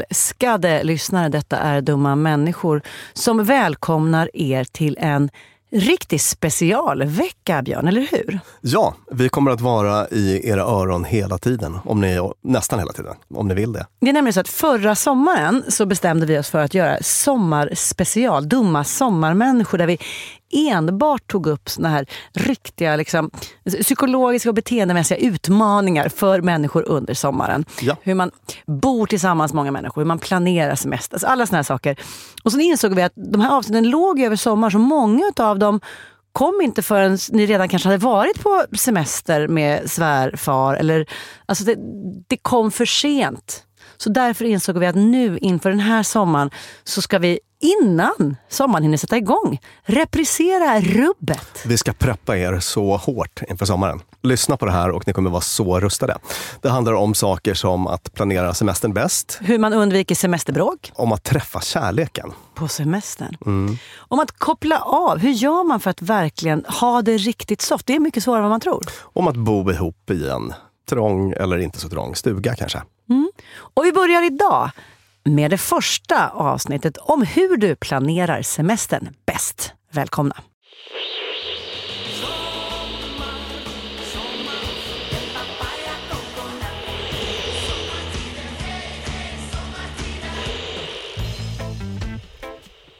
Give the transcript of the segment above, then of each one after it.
älskade lyssnare, detta är Dumma människor, som välkomnar er till en riktig specialvecka, Björn, eller hur? Ja, vi kommer att vara i era öron hela tiden, om ni, nästan hela tiden, om ni vill det. Det är nämligen så att förra sommaren så bestämde vi oss för att göra sommarspecial, Dumma sommarmänniskor, där vi enbart tog upp såna här riktiga liksom, psykologiska och beteendemässiga utmaningar för människor under sommaren. Ja. Hur man bor tillsammans med många människor, hur man planerar semester, alltså alla såna här saker. Och sen insåg vi att de här avsnitten låg över sommaren, så många av dem kom inte förrän ni redan kanske hade varit på semester med svärfar. Eller, alltså det, det kom för sent. Så därför insåg vi att nu inför den här sommaren så ska vi innan sommaren hinner sätta igång reprisera rubbet. Vi ska preppa er så hårt inför sommaren. Lyssna på det här och ni kommer vara så rustade. Det handlar om saker som att planera semestern bäst. Hur man undviker semesterbråk. Om att träffa kärleken. På semestern. Mm. Om att koppla av. Hur gör man för att verkligen ha det riktigt soft? Det är mycket svårare än vad man tror. Om att bo ihop i en trång eller inte så trång stuga kanske. Mm. Och vi börjar idag med det första avsnittet om hur du planerar semestern bäst. Välkomna!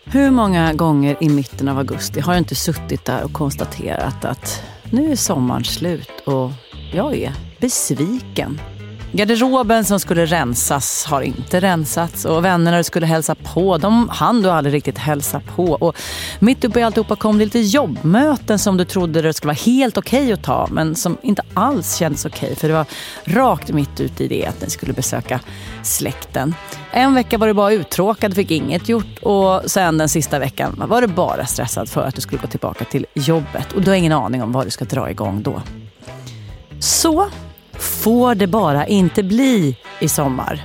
Hur många gånger i mitten av augusti har jag inte suttit där och konstaterat att nu är sommaren slut och jag är besviken Garderoben som skulle rensas har inte rensats och vännerna du skulle hälsa på, de hann du aldrig riktigt hälsa på. Och mitt uppe i alltihopa kom det lite jobbmöten som du trodde det skulle vara helt okej okay att ta, men som inte alls kändes okej. Okay, för det var rakt mitt ute i det att ni skulle besöka släkten. En vecka var du bara uttråkad, fick inget gjort och sen den sista veckan var du bara stressad för att du skulle gå tillbaka till jobbet. Och du har ingen aning om vad du ska dra igång då. Så får det bara inte bli i sommar.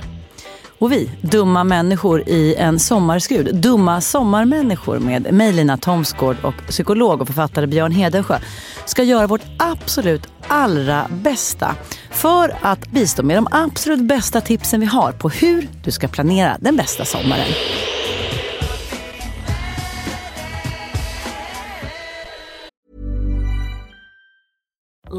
Och vi, dumma människor i en sommarskrud, dumma sommarmänniskor med mig Lina Thomsgård och psykolog och författare Björn Hedensjö ska göra vårt absolut allra bästa för att bistå med de absolut bästa tipsen vi har på hur du ska planera den bästa sommaren.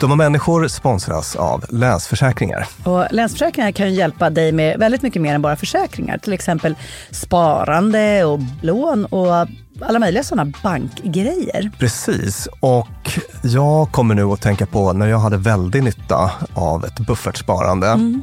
Dumma människor sponsras av Länsförsäkringar. Och Länsförsäkringar kan ju hjälpa dig med väldigt mycket mer än bara försäkringar. Till exempel sparande och lån och alla möjliga sådana bankgrejer. Precis, och jag kommer nu att tänka på när jag hade väldigt nytta av ett buffertsparande. Mm.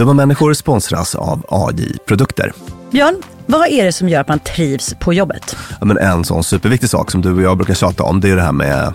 Dumma människor sponsras av AJ Produkter. Björn, vad är det som gör att man trivs på jobbet? Ja, men en sån superviktig sak som du och jag brukar tjata om, det är det här med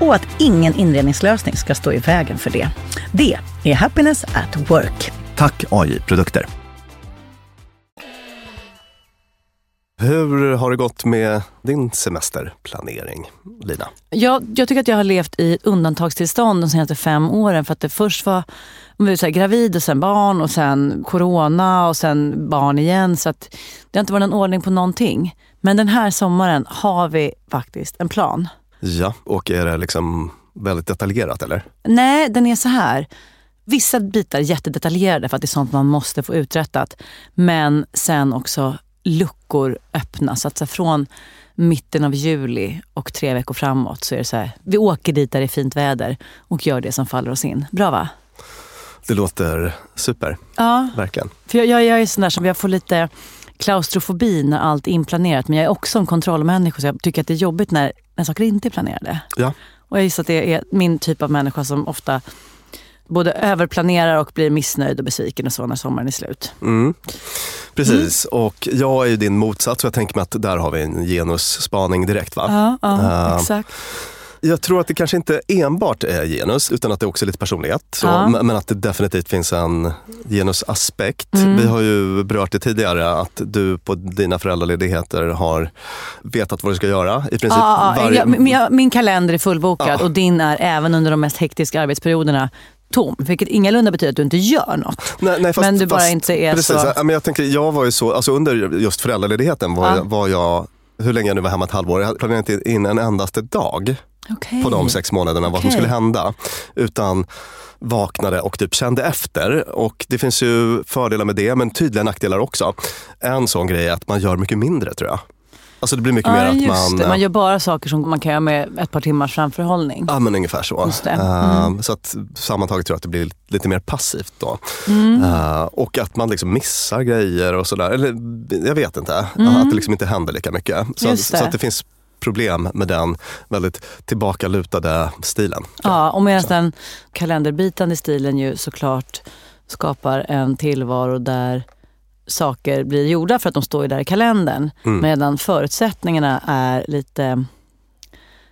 och att ingen inredningslösning ska stå i vägen för det. Det är Happiness at Work. Tack AI Produkter. Hur har det gått med din semesterplanering, Lina? Jag, jag tycker att jag har levt i undantagstillstånd de senaste fem åren för att det först var så här, gravid och sen barn och sen corona och sen barn igen. Så att det har inte varit någon ordning på någonting. Men den här sommaren har vi faktiskt en plan. Ja, och är det liksom väldigt detaljerat eller? Nej, den är så här. Vissa bitar är jättedetaljerade för att det är sånt man måste få uträttat. Men sen också luckor öppnas. Alltså från mitten av juli och tre veckor framåt så är det så här. Vi åker dit där det är fint väder och gör det som faller oss in. Bra va? Det låter super. Ja. Verkligen. För jag, jag, jag är sån där som jag får lite klaustrofobi när allt är inplanerat. Men jag är också en kontrollmänniska så jag tycker att det är jobbigt när, när saker inte är planerade. Ja. Och jag gissar att det är min typ av människa som ofta både överplanerar och blir missnöjd och besviken och så när sommaren är slut. Mm. Precis, mm. och jag är ju din motsats så jag tänker mig att där har vi en genusspaning direkt va? Ja, ja uh, exakt. Jag tror att det kanske inte enbart är genus utan att det också är lite personlighet. Så, ja. Men att det definitivt finns en genusaspekt. Mm. Vi har ju berört det tidigare att du på dina föräldraledigheter har vetat vad du ska göra. I princip ja, varje... jag, min, min kalender är fullbokad och din är även under de mest hektiska arbetsperioderna tom. Vilket ingalunda betyder att du inte gör något. Nej, nej, fast, men du bara fast, inte är precis, så... Men jag, tänker, jag var ju så, alltså under just föräldraledigheten var, ja. var jag, hur länge jag nu var hemma, ett halvår, jag planerade inte in en endaste dag okay. på de sex månaderna okay. vad som skulle hända. Utan vaknade och typ kände efter. Och det finns ju fördelar med det, men tydliga nackdelar också. En sån grej är att man gör mycket mindre tror jag. Alltså det blir mycket ja, mer att man... Det. Man gör bara saker som man kan göra med ett par timmars framförhållning. Ja men ungefär så. Mm. Uh, så att sammantaget tror jag att det blir lite mer passivt då. Mm. Uh, och att man liksom missar grejer och sådär. Eller jag vet inte. Mm. Att det liksom inte händer lika mycket. Så, så att det finns problem med den väldigt tillbakalutade stilen. Ja, och medan den kalenderbitande stilen ju såklart skapar en tillvaro där saker blir gjorda för att de står ju där i kalendern. Mm. Medan förutsättningarna är lite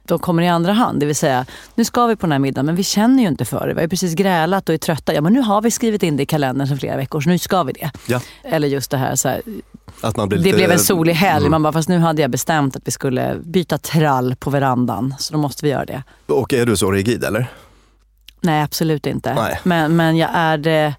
de kommer i andra hand. Det vill säga, nu ska vi på den här middagen men vi känner ju inte för det. Vi har ju precis grälat och är trötta. Ja men nu har vi skrivit in det i kalendern sedan flera veckor så nu ska vi det. Ja. Eller just det här, så här, att man blir det blev en solig helg. Mm. Man bara, fast nu hade jag bestämt att vi skulle byta trall på verandan. Så då måste vi göra det. Och är du så rigid eller? Nej absolut inte. Nej. Men, men jag är det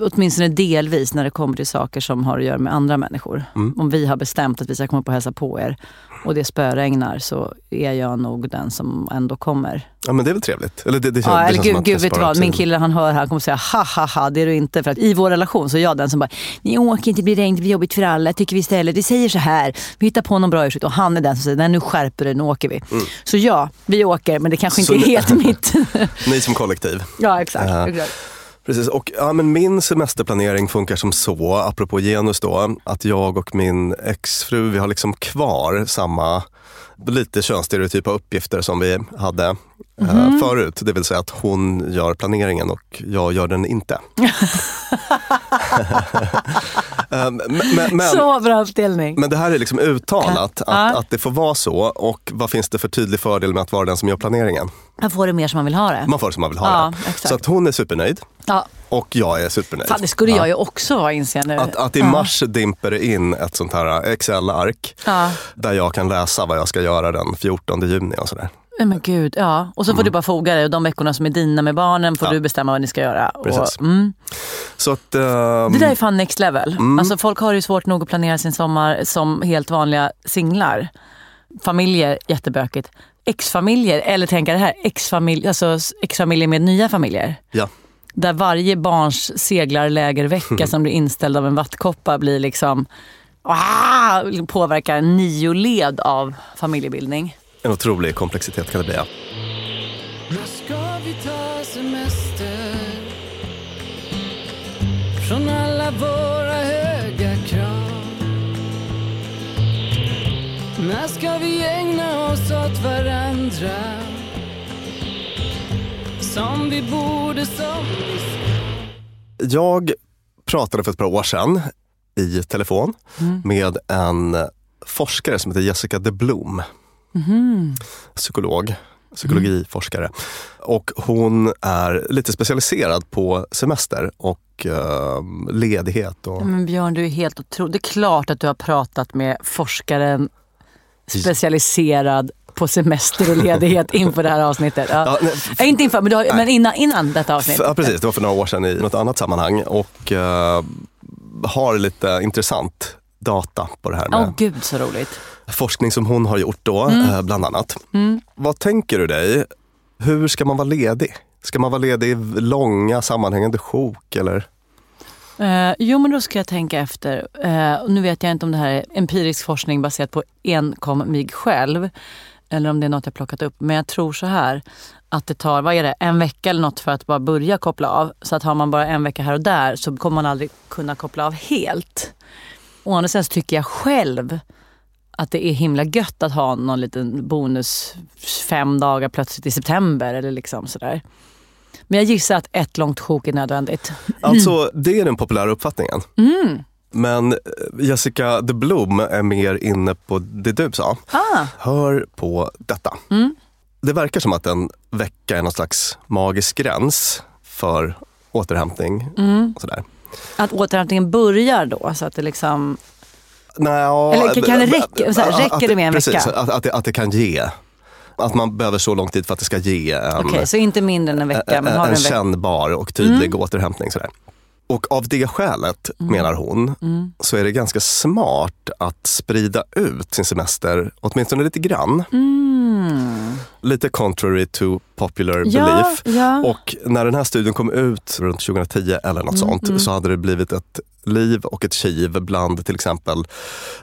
åtminstone delvis när det kommer till saker som har att göra med andra människor. Mm. Om vi har bestämt att vi ska komma upp och hälsa på er och det spöregnar så är jag nog den som ändå kommer. Ja men det är väl trevligt? Eller det, det, ja, det eller gud, gud vet vad, min kille han hör här kommer säga ha ha ha, det är du inte. För att i vår relation så är jag den som bara, ni åker inte, det blir regn, det blir jobbigt för alla. Tycker vi istället, vi säger så här, vi hittar på någon bra ursäkt. Och han är den som säger, nej nu skärper du, nu åker vi. Mm. Så ja, vi åker men det kanske inte så är helt mitt. ni som kollektiv. Ja exakt. Uh. exakt. Precis, och ja, men min semesterplanering funkar som så, apropå genus då, att jag och min exfru, vi har liksom kvar samma lite könsstereotypa uppgifter som vi hade Mhm. förut. Det vill säga att hon gör planeringen och jag gör den inte. Eh, men, men, Så bra uppdelning. men det här är liksom uttalat, Ja. att, att det får vara så. Och vad finns det för tydlig fördel med att vara den som gör planeringen? Man får det mer som man vill ha det. Man får det som man vill ha Ja, det. exakt. Så att hon är supernöjd Ja. och jag är supernöjd. Fan, det skulle Ja. jag ju också vara inser jag nu. Att, att i mars dimper det in ett sånt här Excel-ark där jag kan läsa vad jag ska göra den 14 juni och sådär. Men gud, ja. Och så får du bara foga dig och de veckorna som är dina med barnen får Mm. Ja. du bestämma vad ni ska göra. Precis. Och, mm. Så att, ehm, Det där är fan next level. Mm. Alltså folk har ju svårt nog att planera sin sommar som helt vanliga singlar. Familjer, jättebökigt. Ex-familjer, eller tänka det här, alltså ex-familjer med nya familjer. ja. Där varje barns seglarlägervecka som blir inställd av en vattkoppa blir liksom ah, påverkar nio led av familjebildning. En otrolig komplexitet kan det bli. ja. När ska vi ta semester? Från alla våra höga krav När ska vi ägna oss åt varandra? Som vi borde, som vi ska Jag pratade för ett par år sedan i telefon med en forskare som heter Jessica de Blom. Psykolog, psykologiforskare. Och hon är lite specialiserad på semester och eh, ledighet. Och, Men Björn, du är helt otrolig. Det är klart att du har pratat med forskaren specialiserad på semester och ledighet inför det här avsnittet. Ja. Ja, nej, Nej, inte inför, men, har, men innan, innan detta avsnitt. Ja, precis. Det var för några år sedan i något annat sammanhang och eh, har lite intressant data på det här med Åh gud så roligt. forskning som hon har gjort då, Mm. eh, bland annat. Vad tänker du dig? Hur ska man vara ledig? Ska man vara ledig i långa sammanhängande sjok eller? Eh, jo men då ska jag tänka efter. Eh, nu vet jag inte om det här är empirisk forskning baserat på enkom mig själv. Eller om det är något jag plockat upp. Men jag tror så här. Att det tar, vad är det, en vecka eller något för att bara börja koppla av. Så att har man bara en vecka här och där så kommer man aldrig kunna koppla av helt. Å andra sidan så tycker jag själv att det är himla gött att ha någon liten bonus fem dagar plötsligt i september eller liksom sådär. Men jag gissar att ett långt sjok är nödvändigt. Alltså, det är den populära uppfattningen. Men eh, Jessica de Blom är mer inne på det du sa. Ah. Hör på detta. Det verkar som att en vecka är någon slags magisk gräns för återhämtning. Och sådär. Att återhämtningen börjar då så att det liksom... Nej, ja, Eller kan det räcka- här, att- räcker det med en precis, vecka? Att, att, det, att det kan ge. Att man behöver så lång tid för att det ska ge en, Okej, så inte mindre än en vecka. En, en en vecka? kännbar och tydlig återhämtning. Sådär. Och av det skälet, Mm. menar hon, så är det ganska smart att sprida ut sin semester, åtminstone lite grann. Mm. Lite contrary to popular Ja, belief. ja. Och när den här studien kom ut runt 2010 eller något Mm, sånt så hade det blivit ett liv och ett kiv bland till exempel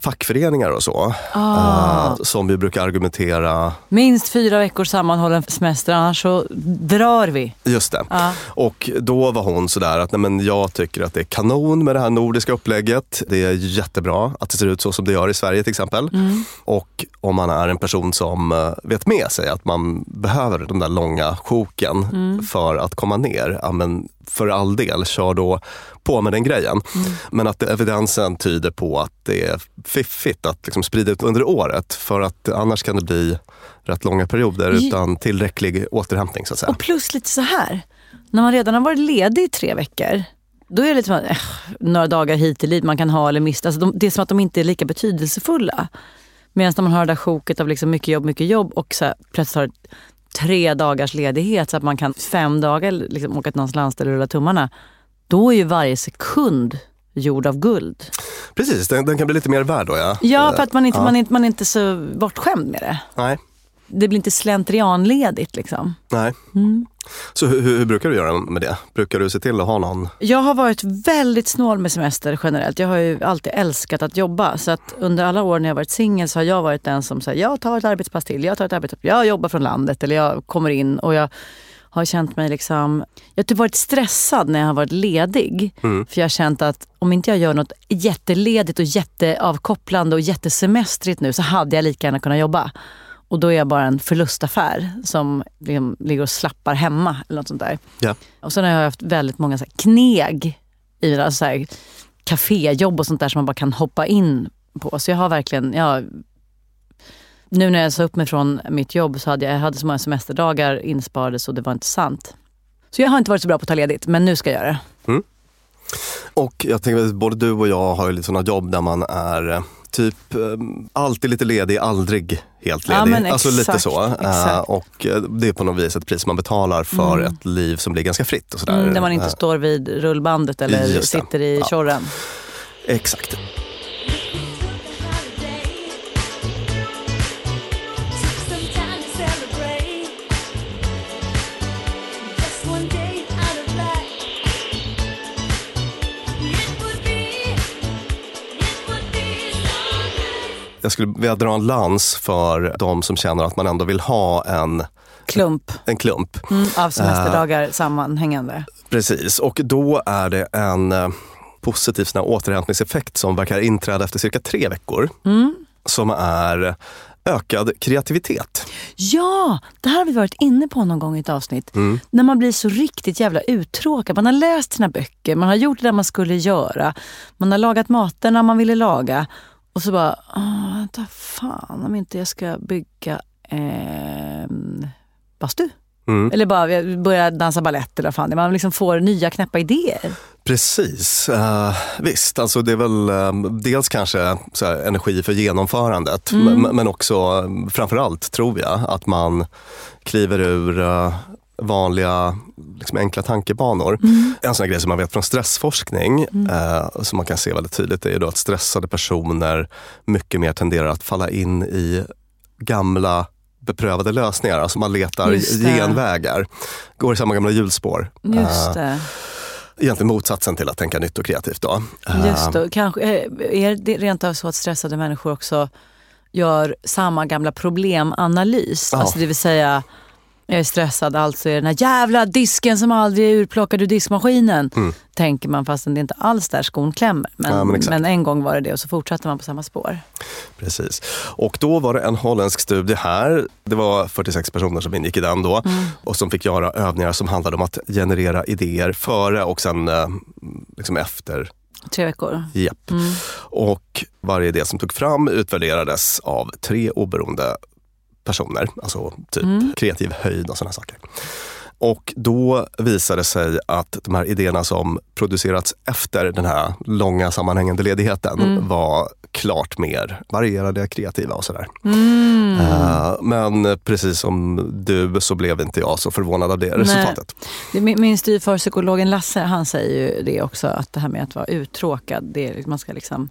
fackföreningar och så. Ah. eh, som vi brukar argumentera, Minst fyra veckors sammanhållen semester, annars så drar vi. just det. Ja. Och då var hon sådär att nej men jag tycker att det är kanon med det här nordiska upplägget. Det är jättebra att det ser ut så som det gör i Sverige till exempel. Och om man är en person som eh, vet med sig att man behöver de där långa sjoken för att komma ner, ja, men för all del, kör då på med den grejen. Men att evidensen tyder på att det är fiffigt att liksom sprida ut under året för att annars kan det bli rätt långa perioder utan tillräcklig återhämtning så att säga. Och plus lite så här. När man redan har varit ledig i tre veckor. Då är det lite som att, eh, några dagar hit eller dit man kan ha eller mista. Alltså de, det är som att de inte är lika betydelsefulla. Medan när man har det där sjoket av liksom mycket jobb, mycket jobb och så här, plötsligt har tre dagars ledighet så att man kan fem dagar liksom, åka till någons landställe och rulla tummarna. Då är ju varje sekund gjord av guld. Precis, den, den kan bli lite mer värd då ja. Ja, för att man inte, Ja. man inte- man är inte så bortskämd med det. Nej, Det blir inte slentrianledigt liksom. nej. Mm. Så hur, hur, brukar du göra med det? Brukar du se till att ha någon? Jag har varit väldigt snål med semester generellt. Jag har ju alltid älskat att jobba. Så att under alla år när jag varit singel så har jag varit den som säger jag tar ett arbetspass till, jag tar ett arbetspass, jag jobbar från landet eller jag kommer in och jag har känt mig liksom... Jag har typ varit stressad när jag har varit ledig. För jag har känt att om inte jag gör något jätteledigt och jätteavkopplande och jättesemestrigt nu så hade jag lika gärna kunnat jobba. Och då är jag bara en förlustaffär som liksom ligger och slappar hemma eller något sånt där. Ja. Och sen har jag haft väldigt många så kneg i alltså så här kaféjobb och sånt där som man bara kan hoppa in på. Så jag har verkligen, jag, nu när jag sa upp mig från mitt jobb så hade jag, jag hade så många semesterdagar insparade så det var inte sant. Så jag har inte varit så bra på att ta ledigt, men nu ska jag göra det. Och jag tänker att både du och jag har ju lite sådana jobb där man är eh, typ eh, alltid lite ledig, aldrig helt ledig. Ja, men alltså lite exakt, så. Eh, exakt. Och det är på något vis ett pris man betalar för ett liv som blir ganska fritt. Och sådär. Mm, där man inte står vid rullbandet eller sitter i Ja. tjorren. Exakt. Jag skulle vilja dra en lans för de som känner att man ändå vill ha en, Klump en klump. mm, av semesterdagar sammanhängande. Precis, och då är det en eh, positiv sån återhämtningseffekt som verkar inträda efter cirka tre veckor. Som är ökad kreativitet. Ja, det här har vi varit inne på någon gång i ett avsnitt. Mm. När man blir så riktigt jävla uttråkad. Man har läst sina böcker, man har gjort det man skulle göra. Man har lagat maten man ville laga. Och så bara, "Åh, vänta fan om inte jag ska bygga en bastu. Mm. Eller bara börja dansa ballett eller vad fan. Man liksom får nya knäppa idéer. Precis, eh, visst. Alltså det är väl eh, dels kanske här, energi för genomförandet Mm. men, men också eh, framförallt tror jag att man kliver ur eh, vanliga liksom enkla tankebanor. Mm. En sån grej som man vet från stressforskning eh, som man kan se väldigt tydligt är ju att stressade personer mycket mer tenderar att falla in i gamla beprövade lösningar. Alltså man letar genvägar, går i samma gamla hjulspår. Just Eh, det. egentligen motsatsen till att tänka nytt och kreativt. Då. Eh, Just det. Kanske, eh, är det rent av så att stressade människor också gör samma gamla problemanalys? Ja. Alltså det vill säga, jag är stressad, alltså är det den här jävla disken som aldrig är urplockad ur diskmaskinen. Tänker man fastän det inte alls där skon klämmer. Men, Mm. Ja, men men, en gång var det det och så fortsatte man på samma spår. Precis. Och då var det en holländsk studie här. Det var 46 personer som ingick i den då och som fick göra övningar som handlade om att generera idéer före och sen eh, liksom efter Tre veckor. Japp. Och varje idé som tog fram utvärderades av tre oberoende personer, alltså typ kreativ höjd och sådana saker. Och då visade det sig att de här idéerna som producerats efter den här långa sammanhängande ledigheten var klart mer varierade, kreativa och sådär. Eh, men precis som du så blev inte jag så förvånad av det resultatet. Det- Min, min styvfar, psykologen Lasse, han säger ju det också. Att det här med att vara uttråkad, det är, man ska liksom...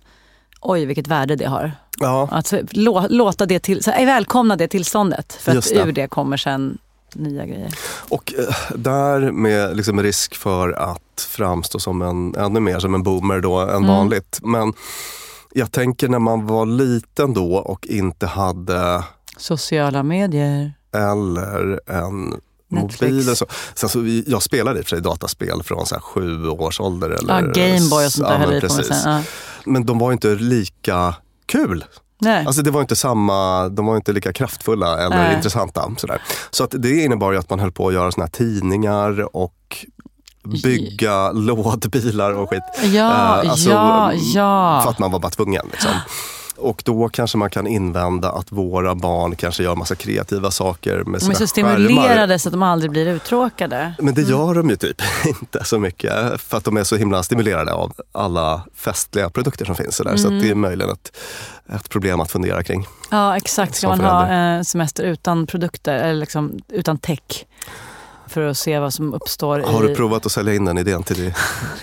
Oj, vilket värde det har. Ja, Att lå, låta det till, så, här, välkomna det tillståndet. För Just att det. ur det kommer sen nya grejer. Och eh, där med liksom risk för att framstå som en, ännu mer som en boomer då än vanligt. Men jag tänker när man var liten då och inte hade Sociala medier. eller en mobil. Så. Sen så, vi- jag spelade i och för sig dataspel från så här sju års ålder. Eller, Ja, Gameboy och sånt där Ja, men precis. sen. Ja. Men de var inte lika kul. Nej. Alltså det var inte samma, de var inte lika kraftfulla eller Nej. intressanta. Sådär. Så att det innebar ju att man höll på att göra såna här tidningar och bygga lådbilar och skit. ja, Eh, alltså, ja, ja. För att man var bara tvungen. Liksom. Och då kanske man kan invända att våra barn kanske gör massa kreativa saker med De är sina så skärmar. stimulerade så att de aldrig blir uttråkade. Men det gör de ju typ inte så mycket för att de är så himla stimulerade av alla festliga produkter som finns. Så, där. så att det är möjligen ett, ett problem att fundera kring. Ja, exakt. Ska man ha eh, semester utan produkter, eller liksom utan tech? För att se vad som uppstår Har i... du provat att sälja in den idén till dig?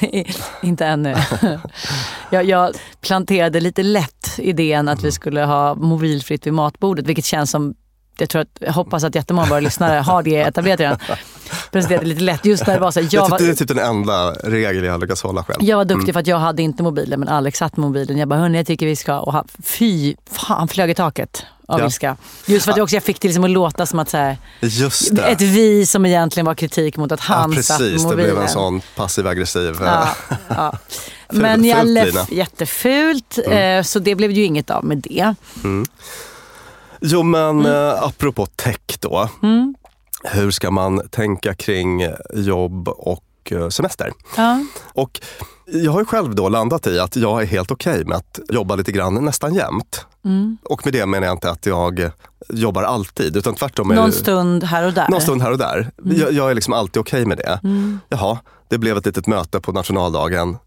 Inte ännu. jag, jag planterade lite lätt idén att vi skulle ha mobilfritt vid matbordet, vilket känns som jag, tror att, jag hoppas att jättemånga av våra lyssnare har det etablerat redan. Presenterade lite lätt just när det var så här, jag, var, det är typ den enda regel jag lyckas hålla själv. jag var duktig för att jag hade inte mobilen men Alex satt mobilen. Jag bara, hörni jag tycker vi ska. Och han, fy fan, han flög i taket. Av Ja. ilska. Just för att jag, också, jag fick det liksom att låta som att så här, Just det. ett vi som egentligen var kritik mot att han ja, satt med precis, det mobilen. blev en sån passiv-aggressiv. Ja, ja. Ful- Men jag fult, lef, Lina. Mm. jättefult, eh, så det blev ju inget av med det. Jo men Mm. eh, apropå tech då. Hur ska man tänka kring jobb och eh, semester? Ja. Och jag har ju själv då landat i att jag är helt okej med att jobba lite grann nästan jämt. Mm. Och med det menar jag inte att jag jobbar alltid utan tvärtom. är Någon stund här och där. Någon stund här och där. Mm. Jag, jag är liksom alltid okej med det. Jaha, det blev ett litet möte på nationaldagen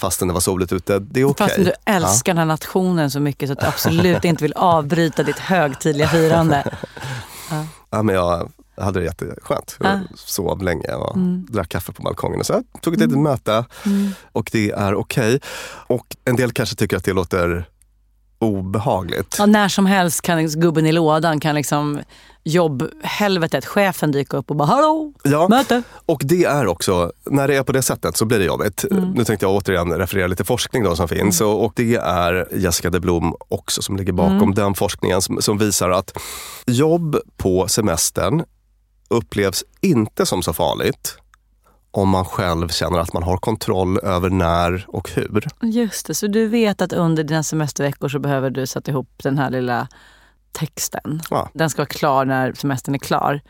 fastän det var soligt ute. Det är okej. Mm. Fastän du älskar den här nationen så mycket så att du absolut inte vill avbryta ditt högtidliga firande. Ja, men jag hade det jätteskönt. Jag Ja. Mm. sov länge och drack kaffe på balkongen. Så jag tog ett litet möte och det är okej. Och en del kanske tycker att det låter obehagligt. Ja, när som helst kan gubben i lådan, kan liksom jobbhelvetet, chefen dyka upp och bara hallå, Ja, möte. och det är också, när det är på det sättet så blir det jobbigt. Mm. Nu tänkte jag återigen referera lite forskning då som finns och, och det är Jessica de Blom också som ligger bakom Mm. den forskningen som, som visar att jobb på semestern upplevs inte som så farligt om man själv känner att man har kontroll över när och hur. Just det, så du vet att under dina semesterveckor så behöver du sätta ihop den här lilla texten. Ja. Den ska vara klar när semestern är klar.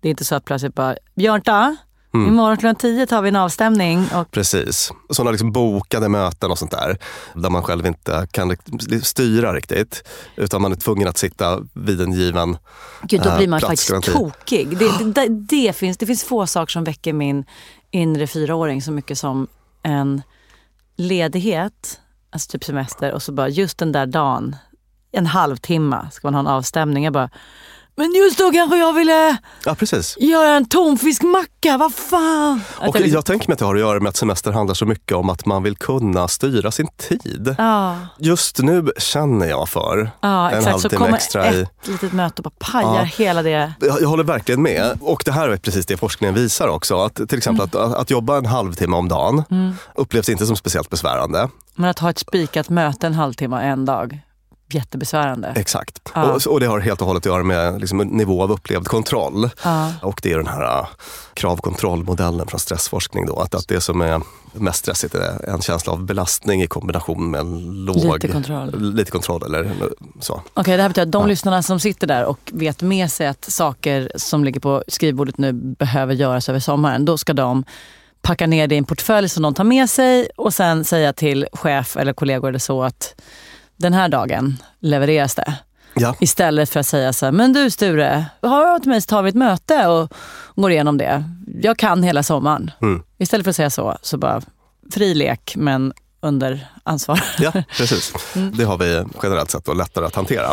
Det är inte så att plötsligt bara, Björnta, Mm. imorgon klockan 10 tar vi en avstämning. Och, Precis. Sådana liksom bokade möten och sånt där. Där man själv inte kan styra riktigt. Utan man är tvungen att sitta vid en given gud, då eh, blir man faktiskt platsgaranti. tokig. Det, det, det, finns, det finns få saker som väcker min inre fyraåring så mycket som en ledighet, alltså typ semester och så bara just den där dagen, en halvtimme ska man ha en avstämning. Jag bara, men just då kanske jag ville Ja, precis. göra en tonfiskmacka, vad fan. Att Och jag liksom- jag tänker mig att det har att göra med att semester handlar så mycket om att man vill kunna styra sin tid. Ja, Just nu känner jag för ja en halvtimme extra i... ett litet möte och bara pajar Ja. hela det. Jag jag håller verkligen med. Och det här är precis det forskningen visar också. Att till exempel Mm. att, att jobba en halvtimme om dagen upplevs inte som speciellt besvärande. Men att ha ett spikat möte en halvtimme en dag, jättebesvärande. Exakt. Ja. Och, och det har helt och hållet att göra med liksom, nivå av upplevd kontroll. Ja. Och det är den här uh, krav-kontrollmodellen från stressforskning. Då, att, att det som är mest stressigt är en känsla av belastning i kombination med låg... Lite kontroll. Lite kontroll eller så. Okej, det här betyder att de lyssnarna som sitter där och vet med sig att saker som ligger på skrivbordet nu behöver göras över sommaren, då ska de packa ner det i en portfölj som de tar med sig och sen säga till chef eller kollegor eller så att den här dagen levereras det. Ja. Istället för att säga så här, men du Sture, har till mig så tar vi ett möte och går igenom det. Jag kan hela sommaren. Mm. Istället för att säga så, så bara fri lek men under ansvar. Ja, precis. Mm. Det har vi generellt sett då lättare att hantera.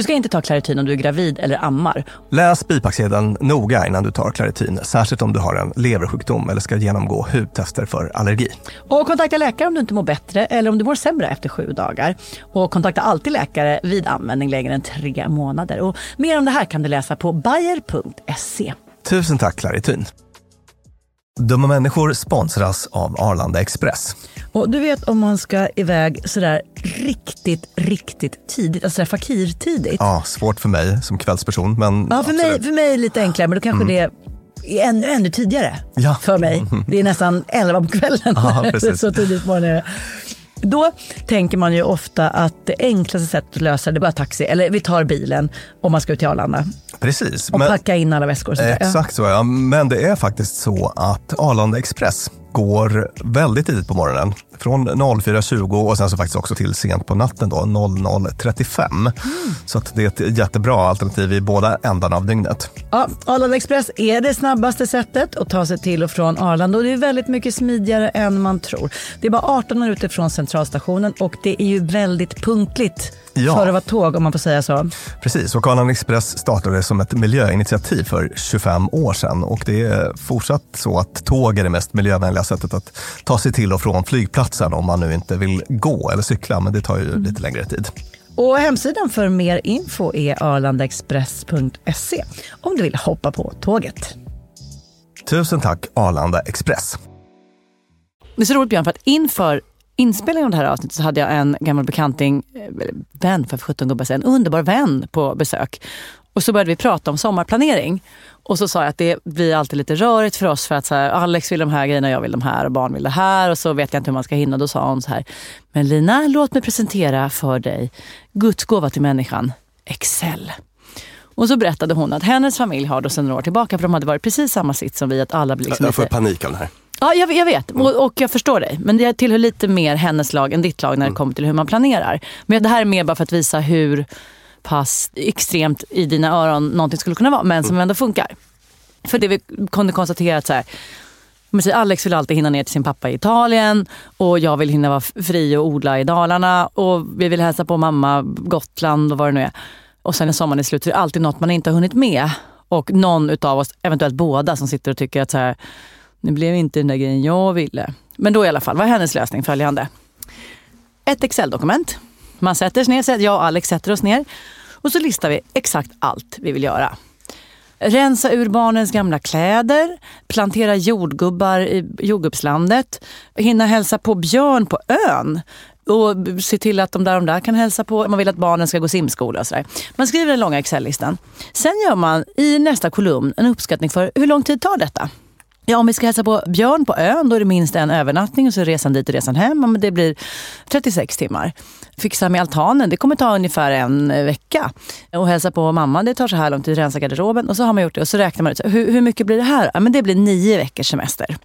Du ska inte ta Clarityn om du är gravid eller ammar. Läs bipacksedeln noga innan du tar Claritin, särskilt om du har en leversjukdom eller ska genomgå hudtester för allergi. Och kontakta läkare om du inte mår bättre eller om du mår sämre efter sju dagar. Och kontakta alltid läkare vid användning längre än tre månader. Och mer om det här kan du läsa på bayer.se. Tusen tack Claritin. Dumma människor sponsras av Arlanda Express. Och du vet om man ska iväg sådär riktigt, riktigt tidigt, alltså fakirtidigt. Ja, svårt för mig som kvällsperson, men Ja, för mig, för mig lite enklare, men då kanske det är ännu, ännu tidigare Ja. för mig. Det är nästan 11 på kvällen. Ja, så tidigt på morgonen är det. Då tänker man ju ofta att det enklaste sättet att lösa det är bara taxi, eller vi tar bilen om man ska ut till Arlanda Precis. och men- packa in alla väskor. Och sånt där. Ja. Exakt så ja, men det är faktiskt så att Arlanda Express går väldigt tidigt på morgonen. Från 04.20 och sen så faktiskt också till sent på natten då, 00.35. Så att det är ett jättebra alternativ i båda ändarna av dygnet. Ja, Arlanda Express är det snabbaste sättet att ta sig till och från Arlanda och det är väldigt mycket smidigare än man tror. Det är bara 18 minuter från centralstationen och det är ju väldigt punktligt Ja. för att vara tåg om man får säga så. Precis, och Arlanda Express startade som ett miljöinitiativ för 25 år sedan och det är fortsatt så att tåg är det mest miljövänliga sättet att ta sig till och från flygplatsen om man nu inte vill gå eller cykla, men det tar ju lite längre tid. Och hemsidan för mer info är arlandaexpress.se om du vill hoppa på tåget. Tusen tack Arlanda Express. Det är så roligt Björn, för att inför inspelningen av det här avsnittet så hade jag en gammal bekanting, eh, vän för 17 gubbar sedan, en underbar vän på besök. Och så började vi prata om sommarplanering. Och så sa jag att det blir alltid lite rörigt för oss för att så här, Alex vill de här grejerna, jag vill de här och barn vill det här. Och så vet jag inte hur man ska hinna. Då sa hon så här, men Lina låt mig presentera för dig Guds gåva till människan, Excel. Och så berättade hon att hennes familj har då sedan några år tillbaka, för de hade varit precis samma sitt som vi, att alla blir liksom Jag får lite- panik av det här. Ja, jag, jag vet och, och jag förstår dig. Men det tillhör lite mer hennes lag än ditt lag när det kommer till hur man planerar. Men det här är mer bara för att visa hur pass extremt i dina öron någonting skulle kunna vara, men som ändå funkar. För det vi kunde konstatera att så här, Alex vill alltid hinna ner till sin pappa i Italien och jag vill hinna vara fri och odla i Dalarna och vi vill hälsa på mamma Gotland och vad det nu är. Och sen när sommaren är slut så är det alltid något man inte har hunnit med. Och någon utav oss, eventuellt båda, som sitter och tycker att så här, nu blev inte den där grejen jag ville. Men då i alla fall, vad är hennes lösning? Följande. Ett Excel-dokument. Man sätter sig ner, jag och Alex sätter oss ner och så listar vi exakt allt vi vill göra. Rensa ur barnens gamla kläder, plantera jordgubbar i jordgubbslandet, hinna hälsa på Björn på ön och se till att de där, och de där kan hälsa på. Man vill att barnen ska gå simskola och sådär. Man skriver den långa Excel-listan. Sen gör man i nästa kolumn en uppskattning för hur lång tid tar detta? Ja, om vi ska hälsa på Björn på ön, då är det minst en övernattning och så resan dit och resan hem. Men det blir 36 timmar. Fixa med altanen, det kommer ta ungefär en eh, vecka. Och hälsa på mamma, det tar så här lång tid. Rensa garderoben och så har man gjort det. Och så räknar man ut, hur, hur mycket blir det här? Ja, men det blir nio veckors semester.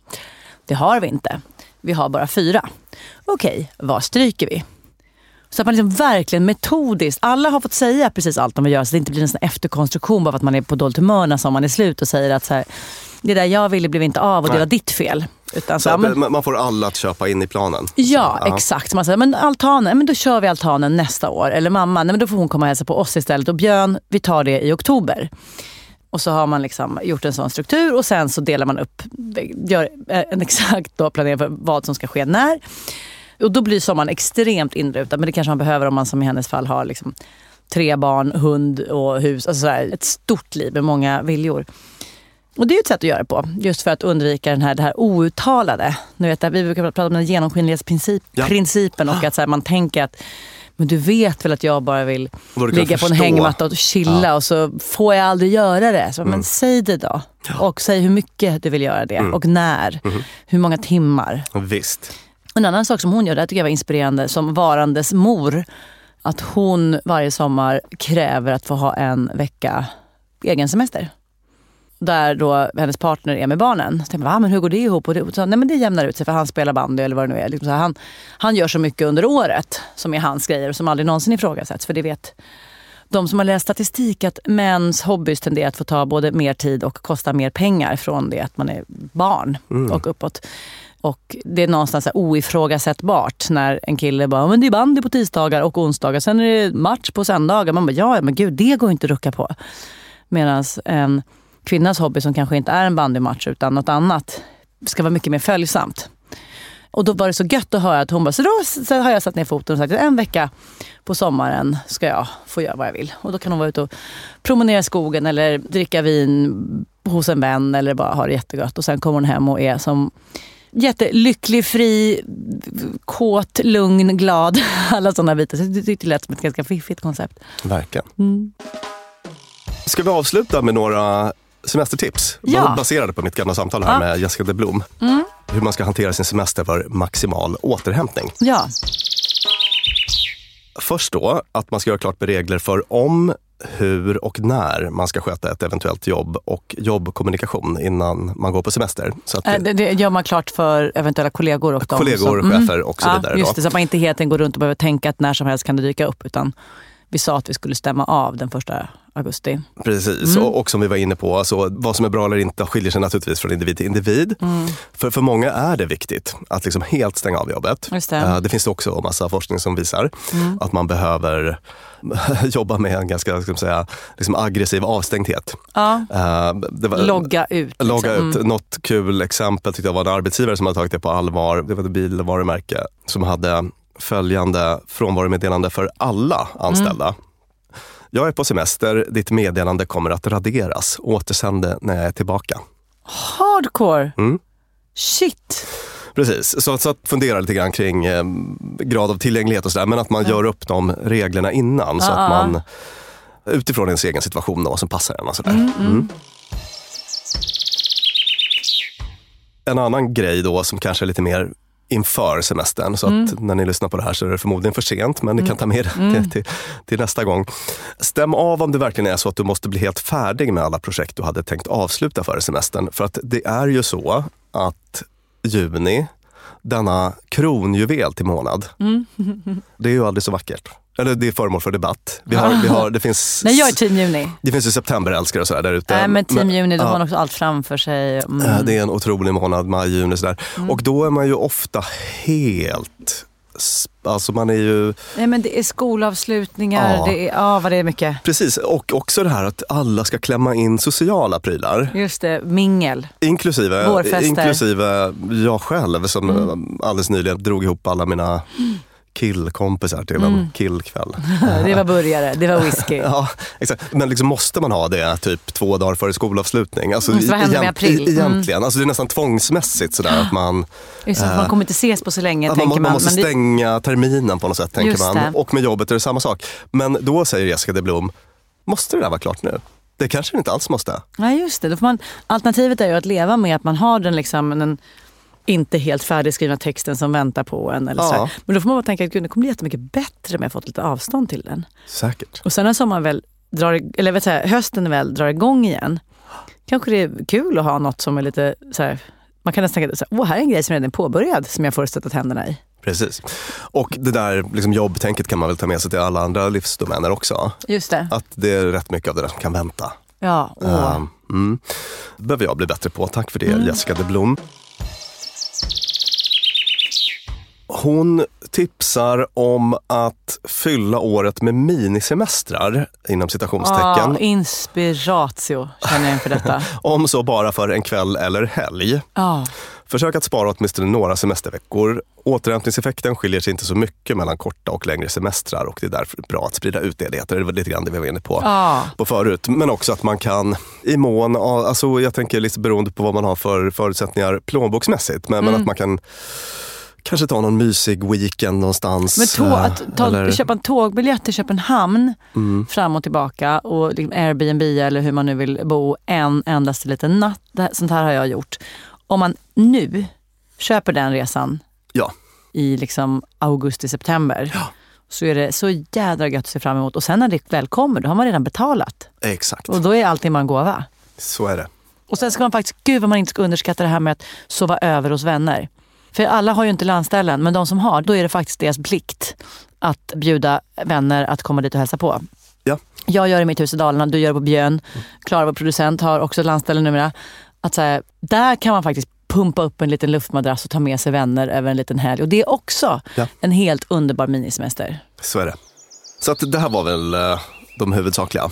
Det har vi inte. Vi har bara fyra. Okej, vad stryker vi? Så att man liksom verkligen metodiskt, alla har fått säga precis allt de vill göra så det inte blir en sån efterkonstruktion bara för att man är på dåligt humör när sommaren är slut och säger att så här, det där jag ville blev inte av och det Nej. var ditt fel. Utan så, Så men, man får alla att köpa in i planen. ja, Så, exakt. Man säger, men altanen, men då kör vi altanen nästa år. Eller mamma, nej, men då får hon komma och hälsa på oss istället. Och Björn, vi tar det i oktober. Och så har man liksom gjort en sån struktur och sen så delar man upp, gör en exakt då planering för vad som ska ske när. Och då blir sommaren extremt inrutad. Men det kanske man behöver om man som i hennes fall har liksom tre barn, hund och hus. Alltså sådär, ett stort liv med många viljor. Och det är ett sätt att göra det på. Just för att undvika den här, det här outtalade. Nu vet vi brukar prata om den genomskinlighetsprincipen ja. och att så här, man tänker att men du vet väl att jag bara vill ligga på en hängmatta och chilla ja. och så får jag aldrig göra det. Så, mm. Men säg det då. Ja. Och säg hur mycket du vill göra det mm. och när. Mm. Hur många timmar. Visst. En annan sak som hon gör, det tycker jag var inspirerande, som varandes mor. Att hon varje sommar kräver att få ha en vecka egen semester där då hennes partner är med barnen. Så tänkte ah, men hur går det ihop? Och det, så, nej, men det jämnar ut sig för han spelar bandy eller vad det nu är. Liksom här, han, han gör så mycket under året som är hans grejer och som aldrig någonsin ifrågasätts. För det vet de som har läst statistik att mäns hobbys tenderar att få ta både mer tid och kosta mer pengar från det att man är barn mm. och uppåt. Och det är någonstans oifrågasättbart när en kille bara, men det är bandy på tisdagar och onsdagar. Sen är det match på söndagar. Man bara, ja men gud det går inte att rucka på. Medan en kvinnas hobby som kanske inte är en bandymatch utan något annat ska vara mycket mer följsamt. Och då var det så gött att höra att hon bara, så då så har jag satt ner foten och sagt att en vecka på sommaren ska jag få göra vad jag vill. Och då kan hon vara ute och promenera i skogen eller dricka vin hos en vän eller bara ha det jättegött. Och sen kommer hon hem och är som jättelycklig, fri, kåt, lugn, glad. Alla sådana bitar. Så det tyckte det lät som ett ganska fiffigt koncept. Verkligen. Mm. Ska vi avsluta med några semestertips. Ja. Baserade på mitt gamla samtal här ja. med Jessica de Blom. Mm. Hur man ska hantera sin semester för maximal återhämtning. Ja. Först då, att man ska göra klart med regler för om, hur och när man ska sköta ett eventuellt jobb och jobbkommunikation innan man går på semester. Så att, äh, det, det gör man klart för eventuella kollegor och kollegor, som, chefer mm. och så ja, vidare. Just det, så att man inte helt går runt och behöver tänka att när som helst kan det dyka upp. Utan vi sa att vi skulle stämma av den första augusti. Precis, mm. och, och, som vi var inne på, alltså, vad som är bra eller inte skiljer sig naturligtvis från individ till individ. Mm. För, för många är det viktigt att liksom helt stänga av jobbet. det. Uh, det finns också massa forskning som visar mm. att man behöver jobba med en ganska ska säga, liksom aggressiv avstängdhet. Ja. Uh, var, logga ut. Liksom. Logga ut. Mm. Något kul exempel tyckte jag var en arbetsgivare som hade tagit det på allvar. Det var ett bilvarumärke som hade följande frånvaromeddelande för alla anställda. Mm. Jag är på semester, ditt meddelande kommer att raderas. Återsänd det när jag är tillbaka. Hardcore! Mm. Shit! Precis, så, så att fundera lite grann kring eh, grad av tillgänglighet och sådär. Men att man gör upp de reglerna innan. Så att man utifrån ens egen situation och vad som passar en. Och sådär. Mm, mm. mm. En annan grej då som kanske är lite mer inför semestern. Så mm. att när ni lyssnar på det här så är det förmodligen för sent, men ni kan mm. ta med det mm. till, till, till, nästa gång. Stäm av om det verkligen är så att du måste bli helt färdig med alla projekt du hade tänkt avsluta före semestern. För att det är ju så att juni, denna kronjuvel till månad, mm. det är ju aldrig så vackert. Eller det är föremål för debatt. Vi har, vi har, det finns, Nej, jag är team juni. Det finns ju septemberälskare och sådär där ute. Nej, men team juni, då har man också allt framför sig. Mm. Det är en otrolig månad, maj, juni sådär. Mm. Och då är man ju ofta helt Alltså man är ju... Nej men det är skolavslutningar, ja. det är, ja vad det är mycket. Precis, och också det här att alla ska klämma in sociala prylar. Just det, mingel. Inklusive, inklusive jag själv som mm. alldeles nyligen drog ihop alla mina mm killkompisar till mm. en killkväll. det var burgare, det var whisky. ja, exakt. Men liksom måste man ha det typ två dagar före skolavslutning? Alltså, mm, vad händer med april? Mm. Egentligen. Mm. Alltså, det är nästan tvångsmässigt sådär att man... Just äh, man kommer inte ses på så länge, tänker man. Man måste stänga det... terminen på något sätt, tänker man. Det. Och med jobbet är det samma sak. Men då säger Jessica de Blom, måste det där vara klart nu? Det kanske det inte alls måste. Nej, just det. Då får man, alternativet är ju att leva med att man har den liksom, en inte helt färdigskrivna texten som väntar på en. Eller ja. så Men då får man bara tänka att det kommer bli jättemycket bättre om jag fått lite avstånd till den. Säkert. Och sen när sommaren väl drar, eller vet säga, hösten väl drar igång igen, kanske det är kul att ha något som är lite så här, man kan nästan tänka att här är en grej som redan är påbörjad som jag får sätta tänderna i. Precis. Och det där liksom jobbtänket kan man väl ta med sig till alla andra livsdomäner också. Just det. Att det är rätt mycket av det där som kan vänta. Ja, åh. Um, mm. Det behöver jag bli bättre på. Tack för det mm. Jessica de Blom. Hon tipsar om att fylla året med minisemestrar, inom citationstecken. Ah, inspiratio känner jag inför detta. om så bara för en kväll eller helg. Ah. Försök att spara åtminstone några semesterveckor. Återhämtningseffekten skiljer sig inte så mycket mellan korta och längre semestrar och det är därför bra att sprida ut ledigheter. Det var lite grann det vi var inne på, Ah. på förut. Men också att man kan i mån av, alltså jag tänker lite beroende på vad man har för förutsättningar plånboksmässigt, men, Mm. men att man kan kanske ta någon mysig weekend någonstans. Men tå, eh, att ta, eller- köpa en tågbiljett till Köpenhamn fram och tillbaka och liksom Airbnb eller hur man nu vill bo en endaste liten natt. Sånt här har jag gjort. Om man nu köper den resan Ja, i liksom augusti-september så är det så jädra gött att se fram emot. Och sen när det väl kommer, då har man redan betalat. exakt. Och då är allting en gåva. Så är det. Och sen ska man faktiskt, gud vad man inte ska underskatta det här med att sova över hos vänner. För alla har ju inte landställen, men de som har, då är det faktiskt deras plikt att bjuda vänner att komma dit och hälsa på. Ja. Jag gör det i mitt hus i Dalarna, du gör det på Björn. Klara, vår producent, har också landställen numera. Att så här, där kan man faktiskt pumpa upp en liten luftmadrass och ta med sig vänner över en liten helg. Och det är också Ja. en helt underbar minisemester. Så är det. Så att det här var väl eh, de huvudsakliga.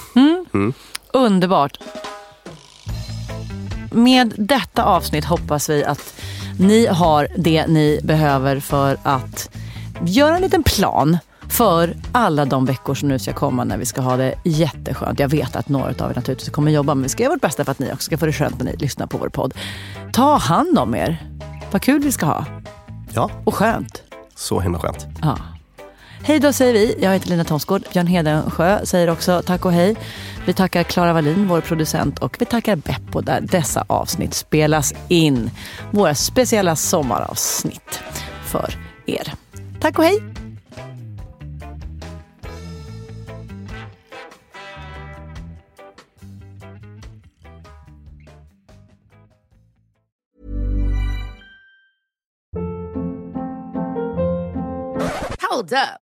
Underbart. Med detta avsnitt hoppas vi att ni har det ni behöver för att göra en liten plan för alla de veckor som nu ska komma när vi ska ha det jätteskönt. Jag vet att några av er naturligtvis kommer jobba men vi ska göra vårt bästa för att ni också ska få det skönt när ni lyssnar på vår podd. Ta hand om er. Vad kul vi ska ha. Ja, Och skönt. så himla skönt. Ja. Hej då säger vi. Jag heter Lina Thomsgård. Björn Hedensjö säger också tack och hej. Vi tackar Klara Wallin, vår producent och vi tackar Beppo där dessa avsnitt spelas in. Våra speciella sommaravsnitt för er. Tack och hej! Hold up.